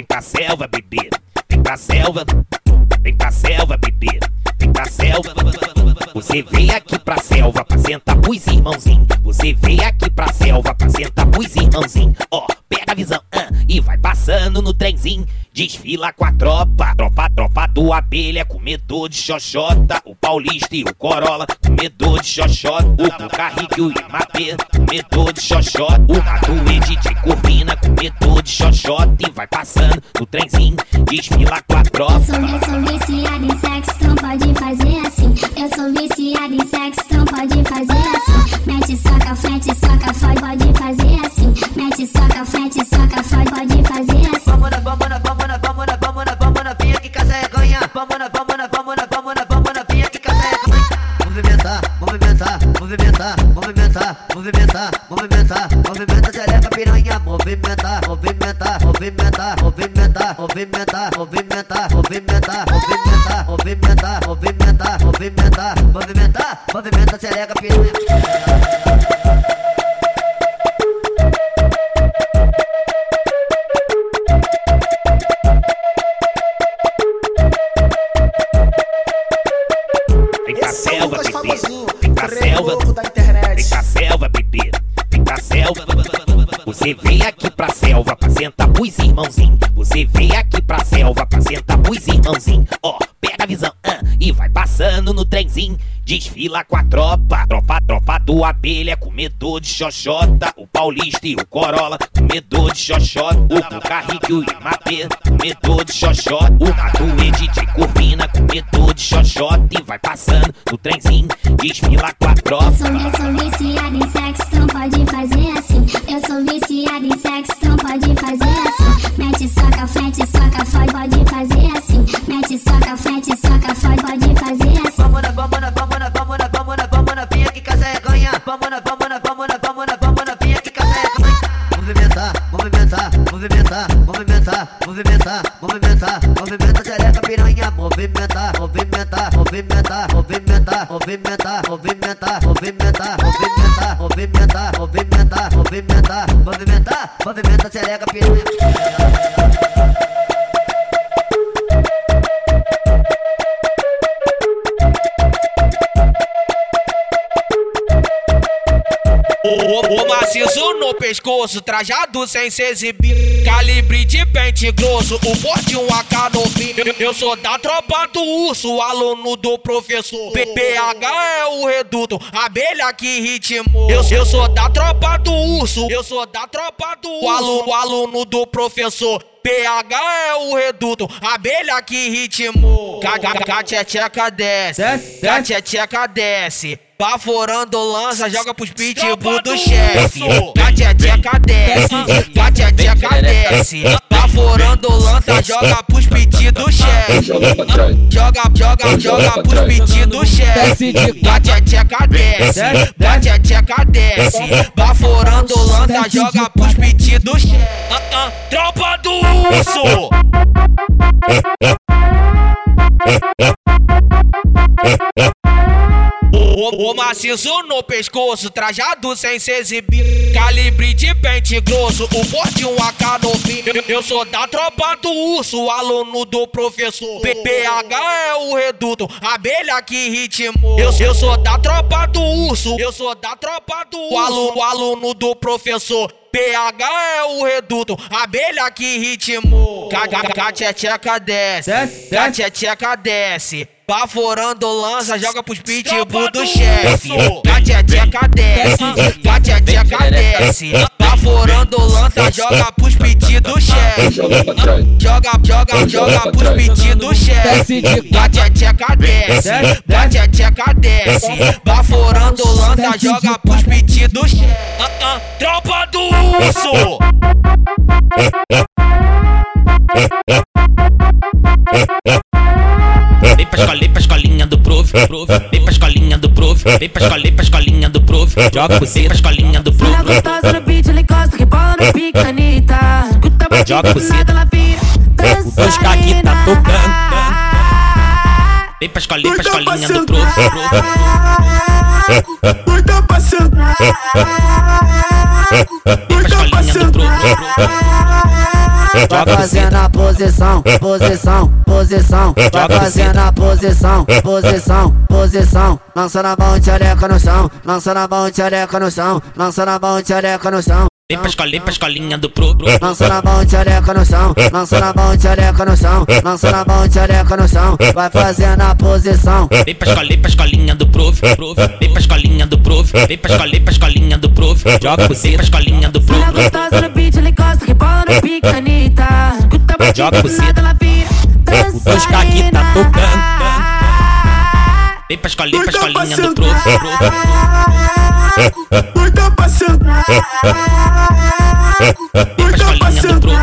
Vem pra selva, bebê. Vem pra selva. Vem pra selva, bebê. Vem pra selva. Você veio aqui pra selva pra sentar pros irmãozinhos. Você veio aqui pra selva pra sentar pros irmãozinhos. Ó, pega a visão ah, e vai passando no trenzinho. Desfila com a tropa, tropa, tropa do abelha, comedor de xoxota. O paulista e o corolla, comedor de xoxota. O Bucarrique e o Imapê, comedor de xoxota. O Matuê de Corvina, comedor de xoxota. E vai passando no trenzinho, desfila com a tropa. Sou viciado em sexo, não pode fazer movimentar, movimentar, movimentar, movimentar, movimentar, movimentar, movimentar, movimentar, movimentar, movimentar, movimenta xereca piranha. Desfila com a tropa, tropa, tropa do abelha, comedor de xoxota. O paulista e o corolla, comedor de xoxota. O Bucarrique e o Imapê, comedor de xoxota. O Matuê de Corvina, comedor de xoxota. E vai passando no trenzinho, desfila com a tropa. Eu sou, eu sou viciado em sexo, não pode fazer assim. Eu sou viciado em sexo, não pode fazer assim. Mete soca, frente, soca, fode, pode fazer assim. Mete soca, frente, soca, fode, pode fazer assim. Vamos na, vamos movimentar, movimentar, movimentar, movimentar, movimentar, movimentar, movimentar, movimentar, movimentar, movimentar, movimentar, movimenta xereca piranha. No pescoço, trajado sem se exibir. Calibre de pente grosso, o porte um AK novinho. Eu, eu sou da tropa do urso, aluno do professor. PPH é o reduto, abelha que ritmou. Eu, eu sou da tropa do urso, eu sou da tropa do urso. Aluno, aluno do professor. PH é o reduto, abelha que ritmou. Cateteca desce, cateteca desce. Baforando lança, joga pros pitbull do chefe. Cateteca desce, cateteca desce. Baforando lança, joga pros pit do chefe. Joga, joga, joga pros pit do chefe. Cateteca desce, cateteca desce. Baforando lança, joga pros pit do chefe. Tropa do urso! O, o maciço no pescoço, trajado sem se exibir. Calibre de pente grosso, o porte um AK novinho. Eu, eu sou da tropa do urso, aluno do professor. PPH é o reduto, abelha que ritmou. Eu, eu sou da tropa do urso, eu sou da tropa do urso. Aluno, aluno do professor. PH é o reduto, abelha que ritmou. Cateteca desce, cateteca desce. Baforando lança, joga pros pitbull do chefe. Cateteca desce, cateteca desce. Baforando lança, joga pros pit do chefe. Joga, joga, joga pros pit do chefe. Cateteca desce, cateteca desce. Baforando lança, joga pros pit do chefe. Ah, ah, Tropa do urso! Vem pra escolinha, pra escolinha do prof, prof. Vem pra escolinha do prof, vem pra escolinha, pra escolinha do prof. Joga você pra escolinha do prof. Ela gostosa no beat, ela encosta que bola no pique, Anitta. Escuta a Joga você. vira Os caqui tá tocando. Vem pra escolinha, pra escolinha do prof. Doida pra sentar. Vem pra escolinha do prof. Vai fazendo a posição, posição, posição. Vai fazendo a posição, posição, posição. Lança na mão, tchereca no chão. Lança na mão, tchereca no chão. Lança na mão, tchereca no chão. Vem pra escolinha, pra escolinha do prof. Lança na mão, tchereca no chão. Lança na mão, tchereca no chão. Lança na mão, tchereca no chão. Vai fazendo a posição. Vem pra escolinha, pra escolinha do prof. Vem pra escolinha do prof. Vem pra escolinha, pra escolinha do prof. Joga você pra escolinha do prof. Ela gostosa no beat, ela encosta, rebola no pique, Anitta. Escuta a Joga batida ela vira O dois K aqui tá dançarina. Vem pra escolinha, pra escolinha do prof. Doida pra sentar. Vem pra prof.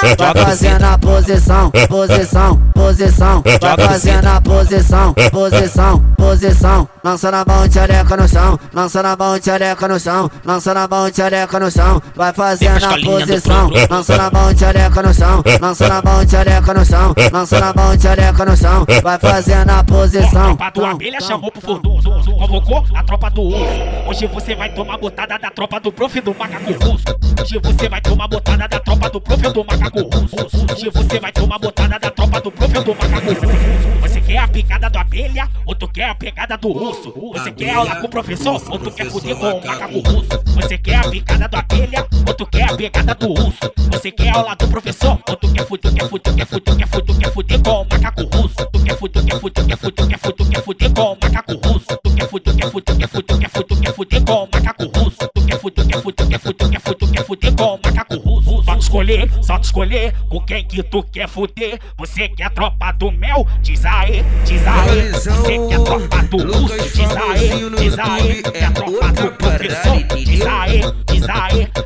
Vai fazendo a posição, posição, posição. Vai fazendo a posição, posição, posição. Lança na mão, tchereca no chão. Lança na mão, tchereca no chão. Lança na mão, tchereca no chão. Vai fazendo a posição. Lança na mão, tchereca no chão. Lança na mão, tchereca no chão. Lança na mão, tchereca no chão. Vai fazendo a posição. tropa do abelha chamou pro furdum, convocou a tropa do urso. Hoje você vai tomar botada da tropa do prof do macaco russo. Hoje você vai tomar botada da tropa do prof do macaco russo. Hoje você vai tomar botada da tropa do prof do macaco. Você quer a picada do abelha ou tu quer a pegada do urso? Você quer aula com o professor ou tu quer fuder com o macaco russo? Você quer a picada do abelha ou tu quer a pegada do urso? Você quer aula do professor ou tu quer fuder, quer fuder, quer fuder, quer fuder, quer fuder com o macaco russo? Tu quer fuder, quer fuder, quer fuder, quer fuder, quer fuder com o macaco russo? Tu quer fuder, quer fuder, quer fuder, quer fuder, quer fuder com o macaco russo? Tu quer fuder, quer fuder, quer fuder, quer fuder, quer fuder com o macaco russo? Só te escolher, só te escolher com quem que tu quer fuder. Você quer a tropa do mel? Diz aí, diz aí. Você quer a tropa do urso? Diz aí, diz aí. Quer a tropa do professor? Diz aí, diz.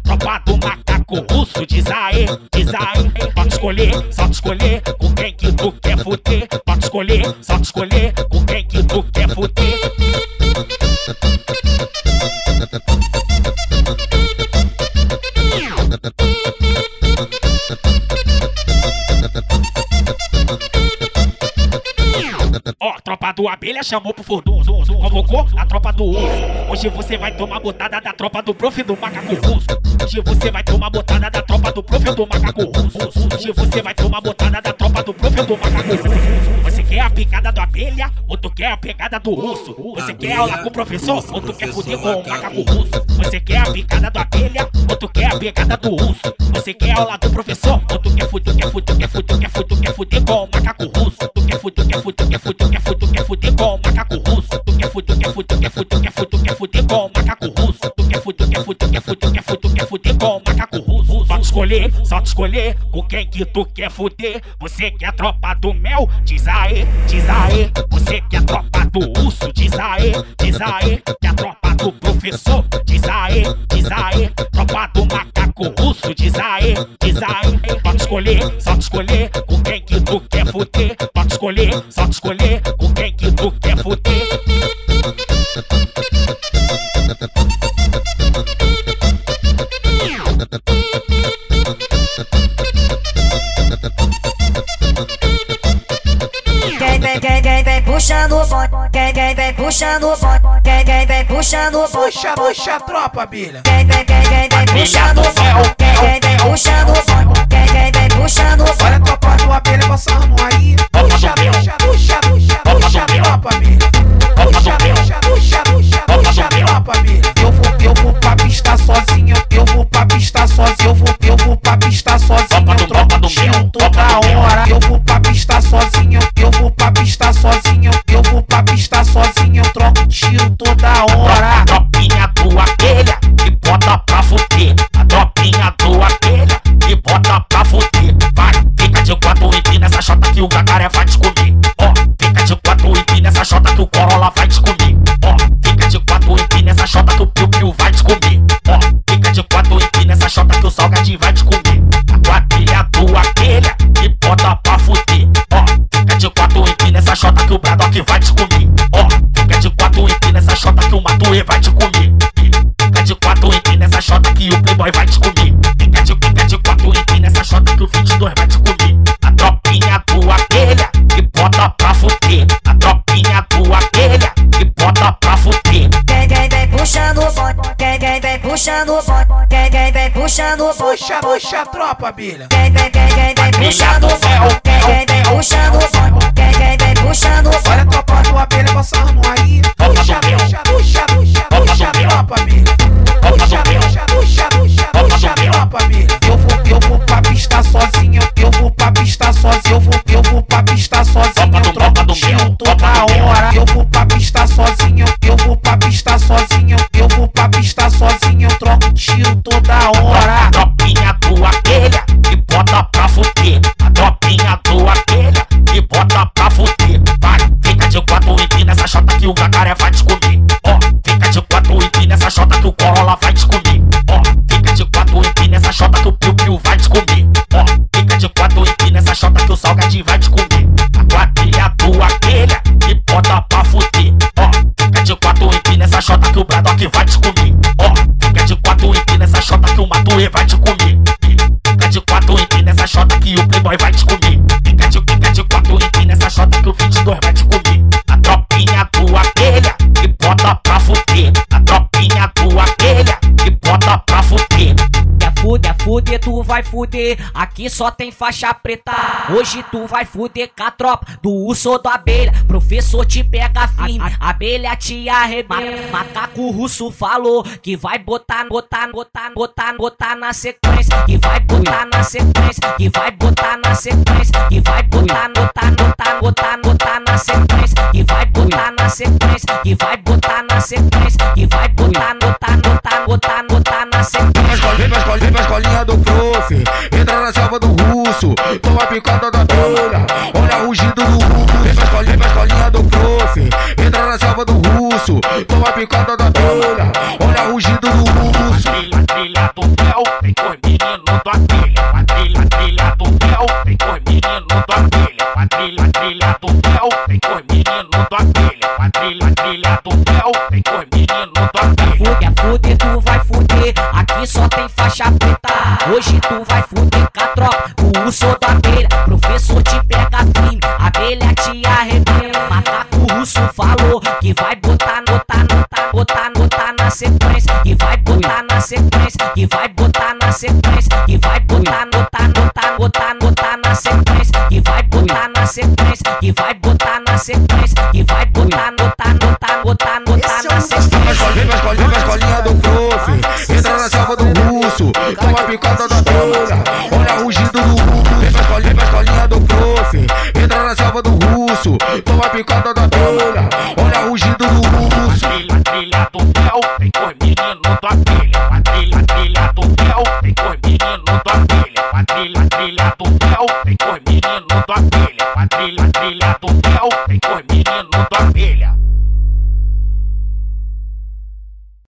Tropa do macaco russo? Diz aí, diz. Só te escolher, só te escolher com quem que tu quer fuder. Só te escolher, só te escolher com quem que tu quer fuder. Abelha chamou pro furdum, zum, zum, convocou a tropa do urso. Hoje você vai tomar botada da tropa do prof do macaco russo. Hoje você vai tomar botada da tropa do prof do macaco russo. Hoje você vai tomar botada da tropa do prof do macaco russo. Você quer a picada do abelha ou tu quer a pegada do urso? Você quer aula com o professor ou tu quer fuder com o macaco russo? Você quer a picada do abelha ou tu quer a pegada do urso? Você quer aula do professor ou tu quer fuder, quer fuder, quer fuder, quer fuder, quer fuder com o macaco russo? Quer fuder, quer fuder, quer fuder, quer fuder, quer fuder com macaco russo? Tu quer fuder, quer fuder, quer fuder, quer fuder, quer fuder com macaco russo? Tu quer fuder, quer fuder, quer fuder, quer fuder, quer fuder com o macaco russo? Te escolher, só te escolher com quem que tu quer fuder. Você quer a tropa do mel? Diz aí, diz aí. Você quer a tropa do urso? Diz aí, diz aí. Quer a tropa do professor? Diz aí, diz aí. Tropa do macaco russo? Diz aí, diz aí. Só te escolher, só te escolher com quem que tu quer fuder. Te escolher, só te escolher com quem que tu quer fuder. Puxando o bonde. Quem vem, vem puxando o bonde. Puxa, puxa a tropa, abelha. Quem vem, quem vem, vem puxando o bonde. Quem vem, vem puxando o bonde. Quem vem, vem puxando o bonde. Olha a tropa do abelha passando aí. Puxa, puxa, puxa, puxa, puxa a tropa, abelha. Puxa, puxa, puxa, puxa, puxa a tropa, abelha. Eu vou, eu vou pra pista sozinho. Eu vou pra pista sozinho. Eu vou, eu vou pra pista sozinho. Eu troco tiro toda hora. Eu vou pra gente vai te comer. A trilha tua aquele e bota pra fuder. Ó, fica de quatro em pina essa chota que o Bradock vai te comer. Ó, fica de quatro em pina essa chota que o Matue vai te comer. Fica de quatro em pina essa chota que o Playboy vai te comer. Fica de, fica de quatro empina essa chota que o 22 vai te comer. A tropinha tua aquele e bota pra fuder. A tropinha tua aquele e bota pra fuder. Quem, quem vem puxando o bote, quem, quem vem puxando o bote bonde. Puxa, puxa a tropa, abelha. Quem vem vem vem vem puxando o bonde, quem vem vem puxando o bonde, quem vem vem puxando o. Olha a tropa do abelha, nossa aí. Puxa, puxa, puxa, puxa, puxa a tropa, abelha. Puxa, puxa, puxa, puxa, puxa a tropa, abelha. Eu vou, eu vou pra pista sozinho, eu vou pra pista fuder, tu vai fuder. Aqui só tem faixa preta. Hoje tu vai fuder com a tropa do urso do abelha. Professor te pega firme, abelha te arrebenta. Macaco russo falou que vai botar, botar, botar, botar, botar na sequência. Que vai botar na sequência. Que vai botar na sequência. Que vai botar, botar, botar, botar, botar na sequência. Que vai botar na sequência. Que vai botar na sequência. Que vai Toma a picada da abelha. Olha o rugido do russo. Vem pra escolinha, vem pra escolinha do prof. Entra na selva do russo. Toma a picada da abelha. Olha o rugido do russo. Trilha, trilha do mel, vem com os meninos do abelha. Quadrilha, trilha do com os meninos do abelha. Quadrilha, trilha do com os meninos do abelha. Quadrilha, trilha do com os meninos do abelha. Fuder, fuder, tu vai fuder. Aqui só tem faixa preta. Hoje tu vai Russo falou que vai botar, botar, botar, botar, botar na sequência. Que vai botar na sequência. Que vai botar na sequência. Que vai botar, botar, botar, botar, botar na sequência. Que vai botar na sequência. Que vai botar na sequência. Que vai botar, botar, botar, botar, botar na sequência. Vem vem pra escolinha do prof. Entra na selva do russo. Toma a picada da abelha. Olha o rugido do russo. Vem vem pra escolinha do prof. Entra na selva do russo. Toma a picada da